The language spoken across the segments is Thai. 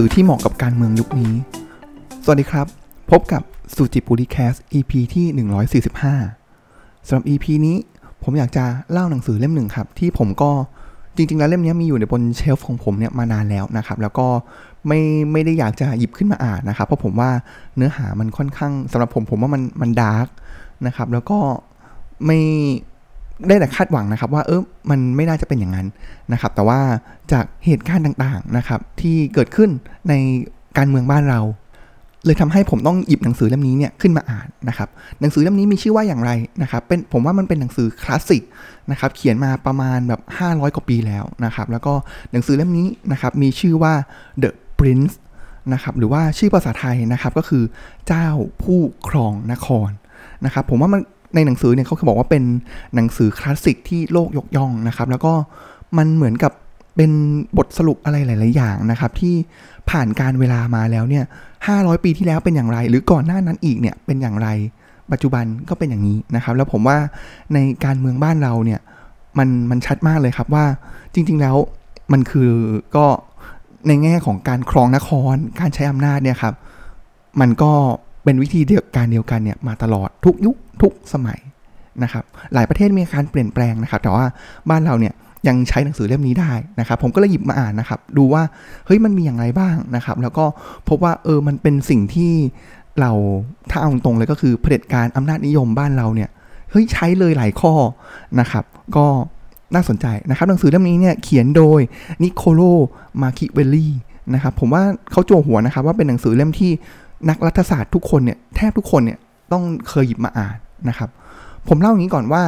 สือที่เหมาะกับการเมืองยุคนี้ สวัสดีครับ พบกับสุจิปุริแคส EP ที่ 145สำหรับ EP นี้ผมอยากจะเล่าหนังสือเล่มหนึ่งครับ ที่ผมก็จริง ๆ แล้วเล่มนี้มีอยู่ในบนเชลฟ์ของผมเนี่ยมานานแล้วนะครับ แล้วก็ไม่ไม่ได้อยากจะหยิบขึ้นมาอ่านนะครับ เพราะผมว่าเนื้อหามันค่อนข้างสำหรับผมผมว่ามันมันดาร์กนะครับ แล้วก็ไม่ ได้แต่คาดหวังนะครับว่าเออมันไม่น่าจะเป็นอย่างนั้นนะครับ แต่ว่าจากเหตุการณ์ต่างๆนะครับ ที่เกิดขึ้นในการเมืองบ้านเรา เลยทำให้ผมต้องหยิบหนังสือเล่มนี้เนี่ยขึ้นมาอ่านนะครับ หนังสือเล่มนี้มีชื่อว่าอย่างไรนะครับ เป็นผมว่ามันเป็นหนังสือคลาสสิกนะครับ เขียนมาประมาณแบบ 500 กว่าปีแล้วนะครับ แล้วก็หนังสือเล่มนี้นะครับมีชื่อว่า The Prince นะครับ หรือว่าชื่อภาษาไทยนะครับก็คือเจ้าผู้ครองนครนะครับ ผมว่ามัน ในหนังสือเนี่ยเขาบอกว่าเป็นหนังสือคลาสสิกที่โลกยกย่องนะครับ แล้วก็มันเหมือนกับเป็นบทสรุปอะไรหลาย ๆ อย่างนะครับ ที่ผ่านการเวลามาแล้วเนี่ย500 ปีที่แล้วเป็นอย่างไร หรือก่อนหน้านั้นอีกเนี่ยเป็นอย่างไร ปัจจุบันก็เป็นอย่างนี้นะครับ แล้วผมว่าในการเมืองบ้านเราเนี่ยมันมันชัดมากเลยครับว่าจริง ๆ แล้วมันคือก็ในแง่ของการครองนคร การใช้อำนาจเนี่ยครับ มันก็ เป็นวิธีเดียวการเดียวกันเนี่ยมาตลอดทุกยุคทุกสมัยนะครับ หลายประเทศมีการเปลี่ยนแปลงนะครับ แต่ว่าบ้านเราเนี่ยยังใช้หนังสือเล่มนี้ได้นะครับ ผมก็เลยหยิบมาอ่านนะครับ ดูว่าเฮ้ยมันมีอย่างไรบ้างนะครับ แล้วก็พบว่าเออมันเป็นสิ่งที่เราถ้าเอาตรงเลยก็คือเผด็จการอำนาจนิยมบ้านเราเนี่ยเฮ้ยใช้เลยหลายข้อนะครับ ก็น่าสนใจนะครับ หนังสือเล่มนี้เนี่ยเขียนโดยนิโคโลมาคิเวลลี่นะครับ ผมว่าเขาจั่วหัวนะครับว่าเป็นหนังสือเล่มที่ นักรัฐศาสตร์ทุกคนเนี่ยแทบทุกคนเนี่ยต้องเคยหยิบมาอ่านนะครับ ผมเล่าอย่างนี้ก่อนว่า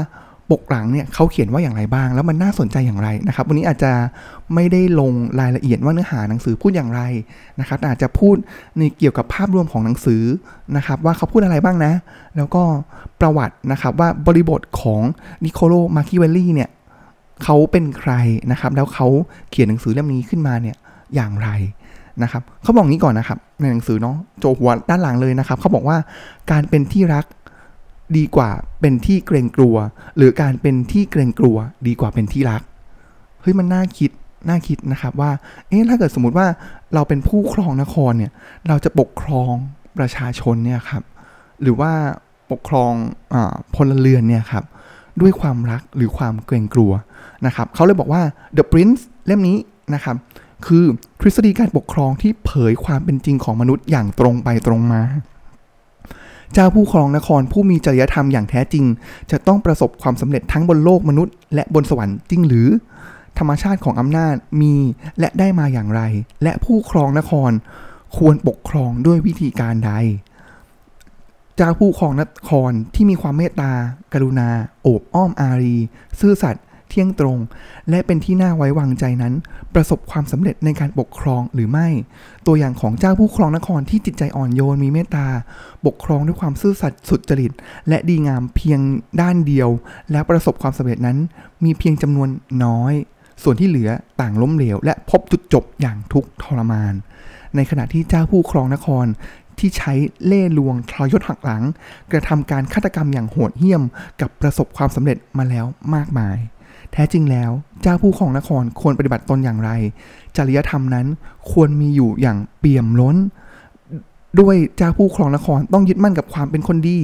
ปกหลังเนี่ยเขาเขียนว่าอย่างไรบ้าง แล้วมันน่าสนใจอย่างไรนะครับ วันนี้อาจจะไม่ได้ลงรายละเอียดว่าเนื้อหาหนังสือพูดอย่างไรนะครับอาจจะพูดในเกี่ยวกับภาพรวมของหนังสือนะครับว่าเขาพูดอะไรบ้างนะ แล้วก็ประวัตินะครับว่าบริบทของนิโคโลมาคิเวลลี่เนี่ยเขาเป็นใครนะครับ แล้วเขาเขียนหนังสือเล่มนี้ขึ้นมาเนี่ยอย่างไร นะครับเขาบอกงี้ก่อนนะครับในหนังสือเนาะโจหัวด้านหลังเลยนะครับเขาบอกว่าการเป็นที่รักดีกว่าเป็นที่เกรงกลัว หรือการเป็นที่เกรงกลัว ดีกว่าเป็นที่รักเฮ้ยมันน่าคิดน่าคิดนะครับว่าเอ๊ะถ้าเกิดสมมติว่าเราเป็นผู้ครองนครเนี่ยเราจะปกครองประชาชนเนี่ยครับหรือว่าปกครองอพลเรือนเนี่ยครับด้วยความรักหรือความเกรงกลัวนะครับเขาเลยบอกว่า The Prince เล่มนี้นะครับ คือทฤษฎีการปกครองที่เผยความเป็นจริงของมนุษย์อย่างตรงไปตรงมา เจ้าผู้ครองนครผู้มีจริยธรรมอย่างแท้จริง จะต้องประสบความสำเร็จทั้งบนโลกมนุษย์ และบนสวรรค์จริงหรือ ธรรมชาติของอำนาจมีและได้มาอย่างไร และผู้ครองนครควรปกครองด้วยวิธีการใด เจ้าผู้ครองนครที่มีความเมตตา กรุณา โอบอ้อมอารี ซื่อสัตย์ เที่ยงตรง และเป็นที่น่าไว้วางใจนั้น ประสบความสำเร็จในการปกครองหรือไม่ ตัวอย่างของเจ้าผู้ครองนครที่จิตใจอ่อนโยนมีเมตตา ปกครองด้วยความซื่อสัตย์สุจริต และดีงามเพียงด้านเดียว และประสบความสำเร็จนั้น มีเพียงจำนวนน้อย ส่วนที่เหลือต่างล้มเหลว และพบจุดจบอย่างทุกทรมาน ในขณะที่เจ้าผู้ครองนครที่ใช้เล่ลวงทรยศหักหลัง กระทำการฆาตกรรมอย่างโหดเหี้ยม กับประสบความสำเร็จมาแล้วมากมาย แท้จริงแล้ว เจ้าผู้ครองนครควรปฏิบัติตนอย่างไร จริยธรรมนั้นควรมีอยู่อย่างเปี่ยมล้น ด้วยเจ้าผู้ครองนครต้องยึดมั่นกับความเป็นคนดี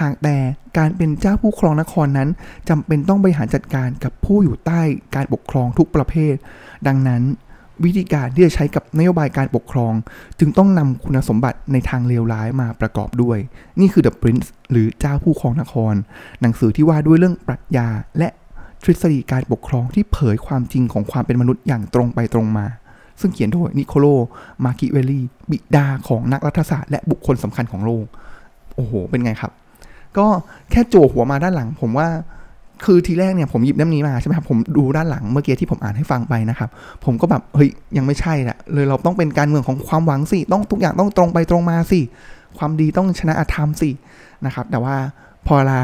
หากแต่การเป็นเจ้าผู้ครองนครนั้นจำเป็นต้องบริหารจัดการกับผู้อยู่ใต้การปกครองทุกประเภท ดังนั้นวิธีการที่จะใช้กับนโยบายการปกครอง จึงต้องนำคุณสมบัติในทางเลวร้ายมาประกอบด้วย นี่คือ The Prince หรือเจ้าผู้ครองนคร หนังสือที่ว่าด้วยเรื่องปรัชญาและ ทฤษฎีการปกครองที่เผยความจริงของความเป็นมนุษย์อย่างตรงไปตรงมา ซึ่งเขียนโดยนิโคโล มาคิเวลลี่บิดาของนักรัฐศาสตร์และบุคคลสำคัญของโลก โอ้โห เป็นไงครับ ก็แค่โจหัวมาด้านหลัง ผมว่าคือทีแรกเนี่ยผมหยิบเล่มนี้มาใช่ไหมครับผมดูด้านหลังเมื่อกี้ที่ผมอ่านให้ฟังไปนะครับ ผมก็แบบเฮ้ยยังไม่ใช่แหละเลยเราต้องเป็นการเมืองของความหวังสิต้องทุกอย่างต้องตรงไปตรงมาสิความดีต้องชนะอธรรมสินะครับ แต่ว่าพอลา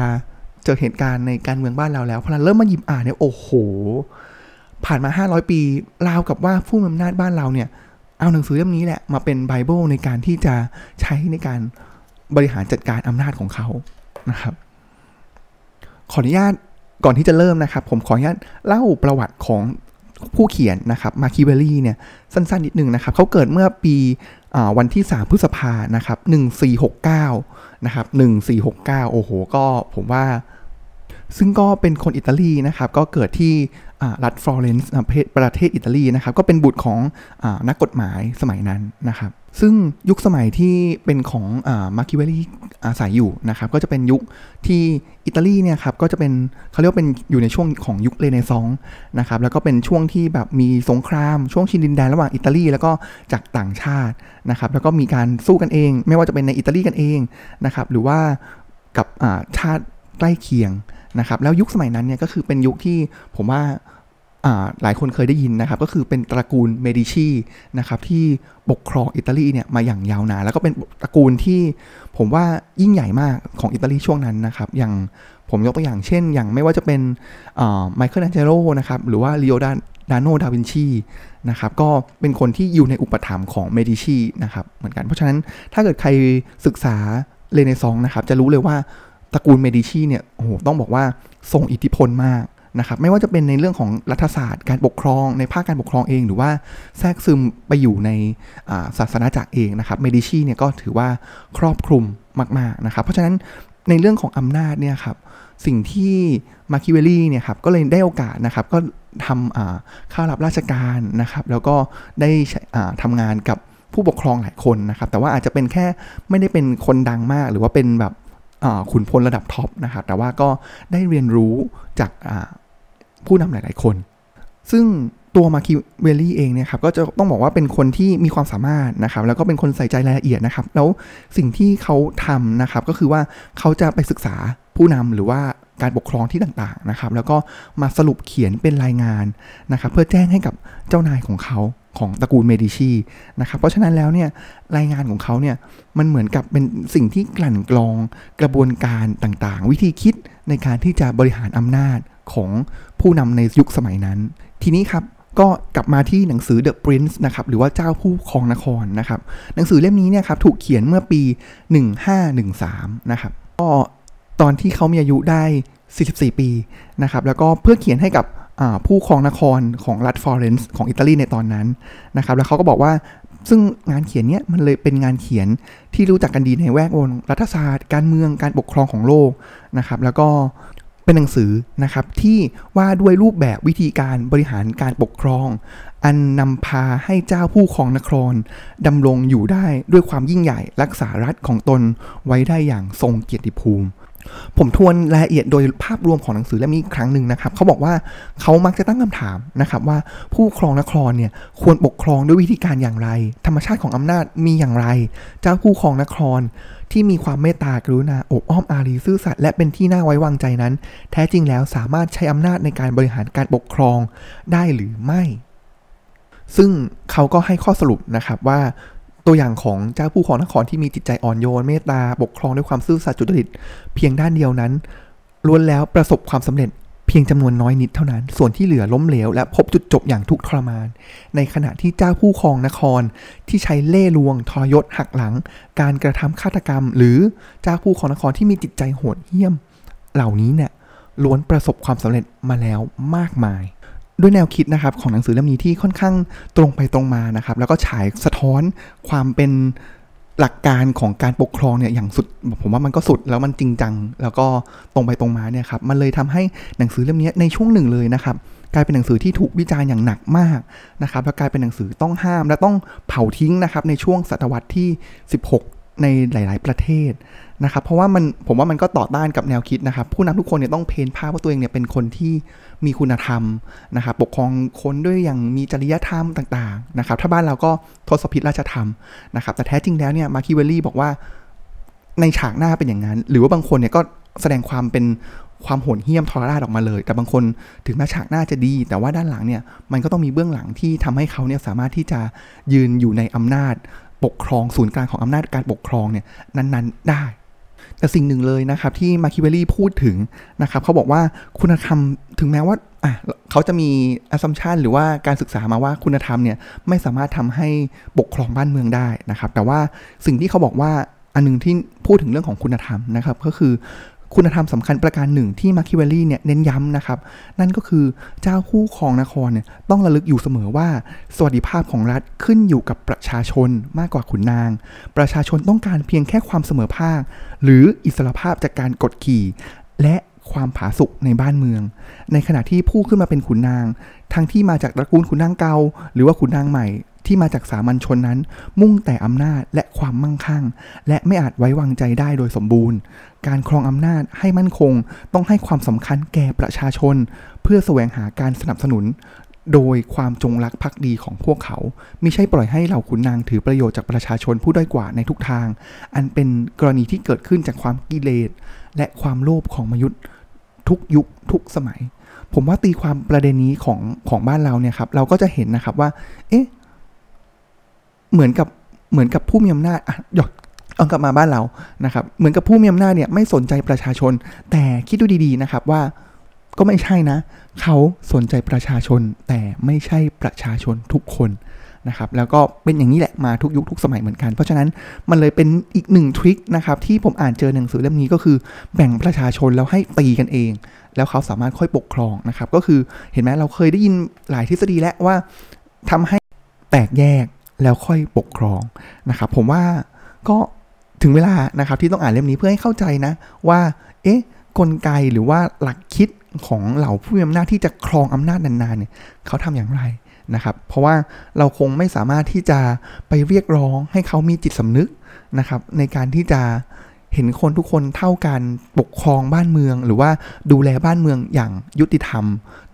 เจอเหตุการณ์ในการเมืองบ้านเราแล้วพอเราเริ่มมาหยิบอ่านเนี่ยโอ้โห ผ่านมา 500 ปีราวกับว่าผู้มีอำนาจบ้านเราเนี่ยเอาหนังสือเล่มนี้แหละมาเป็นไบเบิลในการที่จะใช้ในการบริหารจัดการอำนาจของเขานะครับ ขออนุญาตก่อนที่จะเริ่มนะครับ ผมขออนุญาตเล่าประวัติของผู้เขียนนะครับมาคิเวลลี่เนี่ยสั้นๆนิดนึงนะครับเขาเกิดเมื่อปีวันที่ 3 พฤษภานะครับ 1469 นะครับ 1469 โอ้โห ก็ผมว่า ซึ่งก็เป็นคนอิตาลีนะครับ ก็เกิดที่รัฐฟลอเรนซ์ประเทศอิตาลีนะครับ ก็เป็นบุตรของอะนักกฎหมายสมัยนั้นนะครับ ซึ่งยุคสมัยที่เป็นของมาคิเวลลี่อาศัยอยู่นะครับ ก็จะเป็นยุคที่อิตาลีเนี่ยครับก็จะเป็นเขาเรียกว่าเป็นอยู่ในช่วงของยุคเรเนซองส์นะครับ แล้วก็เป็นช่วงที่แบบมีสงคราม ช่วงชิงดินแดนระหว่างอิตาลีแล้วก็จากต่างชาตินะครับ แล้วก็มีการสู้กันเอง ไม่ว่าจะเป็นในอิตาลีกันเองนะครับ หรือว่ากับชาติใกล้เคียง นะครับแล้วยุคสมัยนั้นเนี่ยก็คือเป็นยุคที่ผมว่าหลายคนเคยได้ยินนะครับ ก็คือเป็นตระกูลเมดิชีนะครับที่ปกครองอิตาลีเนี่ยมาอย่างยาวนานแล้วก็เป็นตระกูลที่ผมว่ายิ่งใหญ่มากของอิตาลีช่วงนั้นนะครับ อย่างผมยกตัวอย่างเช่น อย่างไม่ว่าจะเป็นไมเคิลแองเจโลนะครับหรือว่าลีโอนาร์โดดาวินชีนะครับก็เป็นคนที่อยู่ในอุปถัมภ์ของเมดิชีนะครับเหมือนกันเพราะฉะนั้นถ้าเกิดใครศึกษาเรเนซองนะครับจะรู้เลยว่า ตระกูลเมดิชีเนี่ยโอ้โหต้องบอกว่าทรงอิทธิพลมากนะครับไม่ว่าจะเป็นในเรื่องของรัฐศาสตร์ การปกครองในภาคการปกครองเอง หรือว่าแทรกซึมไปอยู่ในศาสนาจักรเองนะครับเมดิชีเนี่ยก็ถือว่าครอบคลุมมากๆนะครับ เพราะฉะนั้นในเรื่องของอำนาจเนี่ยครับสิ่งที่มาคิเวลลี่เนี่ยครับก็เลยได้โอกาสนะครับก็ทำข้ารับราชการนะครับ แล้วก็ได้ทำงานกับผู้ปกครองหลายคนนะครับ แต่ว่าอาจจะเป็นแค่ไม่ได้เป็นคนดังมาก หรือว่าเป็นแบบ ขุนพลระดับท็อปนะครับ แต่ว่าก็ได้เรียนรู้จากผู้นำหลาย ๆ คน ซึ่งตัวมาคิเวลลี่เองเนี่ยครับก็จะต้องบอกว่าเป็นคนที่มีความสามารถนะครับ แล้วก็เป็นคนใส่ใจรายละเอียดนะครับ แล้วสิ่งที่เขาทำนะครับก็คือว่าเขาจะไปศึกษาผู้นำหรือว่าการปกครองที่ต่างๆนะครับ แล้วก็มาสรุปเขียนเป็นรายงานนะครับ เพื่อแจ้งให้กับเจ้านายของเขา ของตระกูลเมดิชีนะครับ เพราะฉะนั้นแล้วเนี่ยรายงานของเขาเนี่ยมันเหมือนกับเป็นสิ่งที่กลั่นกรองกระบวนการต่างๆ วิธีคิดในการที่จะบริหารอำนาจของผู้นำในยุคสมัยนั้น ทีนี้ครับก็กลับมาที่หนังสือ The Prince นะครับหรือว่าเจ้าผู้ครองนครนะครับหนังสือเล่มนี้เนี่ยครับถูกเขียนเมื่อปี 1513นะครับก็ตอนที่เขามีอายุได้ 44 ปีนะครับแล้วก็เพื่อเขียนให้กับ ผู้ครองนครของรัฐฟลอเรนซ์ของอิตาลีในตอนนั้นนะครับแล้วเขาก็บอกว่าซึ่งงานเขียนเนี้ยมันเลยเป็นงานเขียนที่รู้จักกันดีในแวดวงรัฐศาสตร์ การเมืองการปกครองของโลกนะครับแล้วก็เป็นหนังสือนะครับที่ว่าด้วยรูปแบบวิธีการบริหารการปกครอง อันนำพาให้เจ้าผู้ครองนครดำรงอยู่ได้ด้วยความยิ่งใหญ่รักษารัฐของตนไว้ได้อย่างทรงเกียรติภูมิ ผมทวนรายละเอียดโดยภาพรวมของหนังสือเล่มนี้ครั้งหนึ่งนะครับเขาบอกว่าเขามักจะตั้งคำถามนะครับว่าผู้ครองนครเนี่ยควรปกครองด้วยวิธีการอย่างไร ธรรมชาติของอำนาจมีอย่างไร เจ้าผู้ครองนครที่มีความเมตตากรุณาอบอ้อมอารีซื่อสัตย์และเป็นที่น่าไว้วางใจนั้น แท้จริงแล้วสามารถใช้อำนาจในการบริหารการปกครองได้หรือไม่ซึ่งเขาก็ให้ข้อสรุปนะครับว่า ตัวอย่างของเจ้าผู้ครองนครที่มีจิตใจอ่อนโยนเมตตาปกครองด้วยความซื่อสัตย์จุจริตเพียงด้านเดียวนั้นล้วนแล้วประสบความสำเร็จเพียงจำนวนน้อยนิดเท่านั้น ส่วนที่เหลือล้มเหลวและพบจุดจบอย่างทุกข์ทรมาน ในขณะที่เจ้าผู้ครองนครที่ใช้เล่ลวงทรยศหักหลัง การกระทำฆาตกรรม หรือเจ้าผู้ครองนครที่มีจิตใจโหดเหี้ยม เหล่านี้เนี่ยล้วนประสบความสำเร็จมาแล้วมากมาย ด้วยแนวคิดนะครับของหนังสือเล่มนี้ที่ค่อนข้างตรงไปตรงมานะครับ แล้วก็ฉายสะท้อนความเป็นหลักการของการปกครองเนี่ยอย่างสุด ผมว่ามันก็สุดแล้วมันจริงจัง แล้วก็ตรงไปตรงมาเนี่ยครับมันเลยทำให้หนังสือเล่มนี้ในช่วงหนึ่งเลยนะครับกลายเป็นหนังสือที่ถูกวิจารณ์อย่างหนักมากนะครับแล้วกลายเป็นหนังสือต้องห้ามและต้องเผาทิ้งนะครับในช่วงศตวรรษที่ 16 ในหลาย ๆ ประเทศนะครับ เพราะว่ามันผมว่ามันก็ต่อต้านกับแนวคิดนะครับ ผู้นำทุกคนเนี่ยต้องเพ้นภาพว่าตัวเองเนี่ยเป็นคนที่มีคุณธรรมนะครับปกครองคนด้วยอย่างมีจริยธรรมต่าง ๆ นะครับ ถ้าบ้านเราก็ทศพิษราชธรรมนะครับ แต่แท้จริงแล้วเนี่ยมาคิเวลลี่บอกว่าในฉากหน้าเป็นอย่างนั้น หรือว่าบางคนเนี่ยก็แสดงความเป็นความโหดเหี้ยมทรราชออกมาเลย แต่บางคนถึงแม้ฉากหน้าจะดี แต่ว่าด้านหลังเนี่ยมันก็ต้องมีเบื้องหลังที่ทำให้เขาเนี่ยสามารถที่จะยืนอยู่ในอำนาจ ปกครองศูนย์กลางของอำนาจการปกครองเนี่ยนั้นๆได้ แต่สิ่งหนึ่งเลยนะครับที่มาคิเวลลี่พูดถึงนะครับเขาบอกว่าคุณธรรมถึงแม้ว่าอะเขาจะมีอ s ซัมชันหรือว่าการศึกษามาว่าคุณธรรมเนี่ยไม่สามารถทำให้ปกครองบ้านเมืองได้นะครับ แต่ว่าสิ่งที่เขาบอกว่าอันนึงที่พูดถึงเรื่องของคุณธรรมนะครับ ก็คือ คุณธรรมสำคัญประการหนึ่งที่มาคิเวลลี่เนี่ยเน้นย้ำนะครับ นั่นก็คือเจ้าคู่ครองนครเนี่ยต้องระลึกอยู่เสมอว่า สวัสดิภาพของรัฐขึ้นอยู่กับประชาชนมากกว่าขุนนาง ประชาชนต้องการเพียงแค่ความเสมอภาค หรืออิสรภาพจากการกดขี่ และความผาสุกในบ้านเมือง ในขณะที่ผู้ขึ้นมาเป็นขุนนาง ทั้งที่มาจากตระกูลขุนนางเก่าหรือว่าขุนนางใหม่ ที่มาจากสามัญชนนั้น มุ่งแต่อำนาจและความมั่งคั่ง และไม่อาจไว้วางใจได้โดยสมบูรณ์ การครองอำนาจให้มั่นคง ต้องให้ความสำคัญแก่ประชาชน เพื่อแสวงหาการสนับสนุน โดยความจงรักภักดีของพวกเขา ไม่ใช่ปล่อยให้เหล่าขุนนางถือประโยชน์จากประชาชนผู้ด้อยกว่าในทุกทาง อันเป็นกรณีที่เกิดขึ้นจากความกิเลสและความโลภของมยุทธ์ทุกยุคทุกสมัยผมว่าตีความประเด็นนี้ของของบ้านเราเนี่ยครับเราก็จะเห็นนะครับว่า เอ๊ะ เหมือนกับเหมือนกับผู้มีอำนาจอะหยอดเอากลับมาบ้านเรานะครับ เหมือนกับผู้มีอำนาจเนี่ยไม่สนใจประชาชน แต่คิดดูดีๆนะครับว่าก็ไม่ใช่นะ เขาสนใจประชาชน แต่ไม่ใช่ประชาชนทุกคนนะครับ แล้วก็เป็นอย่างนี้แหละมาทุกยุคทุกสมัยเหมือนกัน เพราะฉะนั้นมันเลยเป็นอีกหนึ่งทริคนะครับที่ผมอ่านเจอหนังสือเล่มนี้ก็คือ แบ่งประชาชนแล้วให้ตีกันเอง แล้วเขาสามารถค่อยปกครองนะครับ ก็คือเห็นไหมเราเคยได้ยินหลายทฤษฎีแล้วว่าทำให้แตกแยก แล้วค่อยปกครองนะครับ ผมว่าก็ถึงเวลานะครับที่ต้องอ่านเล่มนี้เพื่อให้เข้าใจนะ ว่า เอ๊ะกลไกหรือว่าหลักคิดของเหล่าผู้มีอำนาจที่จะครองอำนาจนานๆเนี่ยเขาทำอย่างไรนะครับ เพราะว่าเราคงไม่สามารถที่จะไปเรียกร้องให้เขามีจิตสำนึกนะครับ ในการที่จะเห็นคนทุกคนเท่ากันปกครองบ้านเมือง หรือว่าดูแลบ้านเมืองอย่างยุติธรรม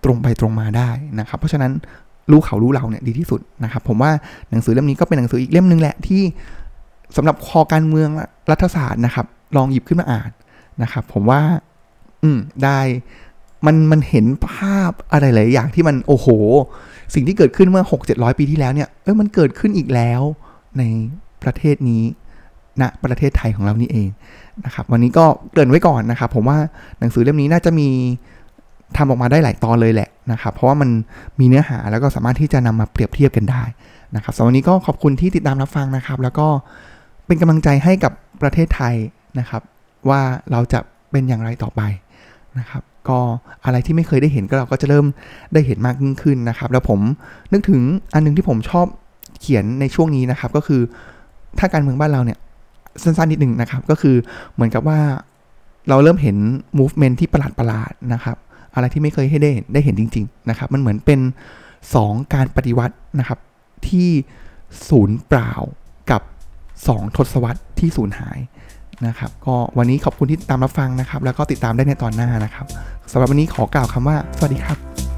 ตรงไปตรงมาได้นะครับ เพราะฉะนั้น รู้เขารู้เราเนี่ยดีที่สุดนะครับ ผมว่าหนังสือเล่มนี้ก็เป็นหนังสืออีกเล่มนึงแหละที่สำหรับคอการเมืองรัฐศาสตร์นะครับ ลองหยิบขึ้นมาอ่านนะครับ ผมว่า อืมได้มันมันเห็นภาพอะไรหลายอย่างที่มันโอ้โห สิ่งที่เกิดขึ้นเมื่อ6 7 0 0 ปีที่แล้วเนี่ยเออมันเกิดขึ้นอีกแล้วในประเทศนี้ณนะประเทศไทยของเรานี่เองนะครับ วันนี้ก็เกริ่นไว้ก่อนนะครับ ผมว่าหนังสือเล่มนี้น่าจะมี ทำออกมาได้หลายตอนเลยแหละนะครับ เพราะว่ามันมีเนื้อหาแล้วก็สามารถที่จะนำมาเปรียบเทียบกันได้นะครับสำหรับวันนี้ก็ขอบคุณที่ติดตามรับฟังนะครับ แล้วก็เป็นกำลังใจให้กับประเทศไทยนะครับ ว่าเราจะเป็นอย่างไรต่อไปนะครับ ก็อะไรที่ไม่เคยได้เห็นก็เราก็จะเริ่มได้เห็นมากยิ่งขึ้นนะครับ แล้วผมนึกถึงอันนึงที่ผมชอบเขียนในช่วงนี้นะครับ ก็คือถ้าการเมืองบ้านเราเนี่ยสั้นๆนิดหนึ่งนะครับ ก็คือเหมือนกับว่าเราเริ่มเห็น movement ที่ประหลาดประหลาดนะครับ อะไรที่ไม่เคยให้ได้เห็นได้เห็นจริง ๆ นะครับ มันเหมือนเป็น 2 การปฏิวัตินะครับ ที่ศูนย์เปล่ากับ 2 ทศวรรษที่สูญหายนะครับ ก็วันนี้ขอบคุณที่ตามรับฟังนะครับ แล้วก็ติดตามได้ในตอนหน้านะครับสำหรับวันนี้ขอกล่าวคำว่า สวัสดีครับ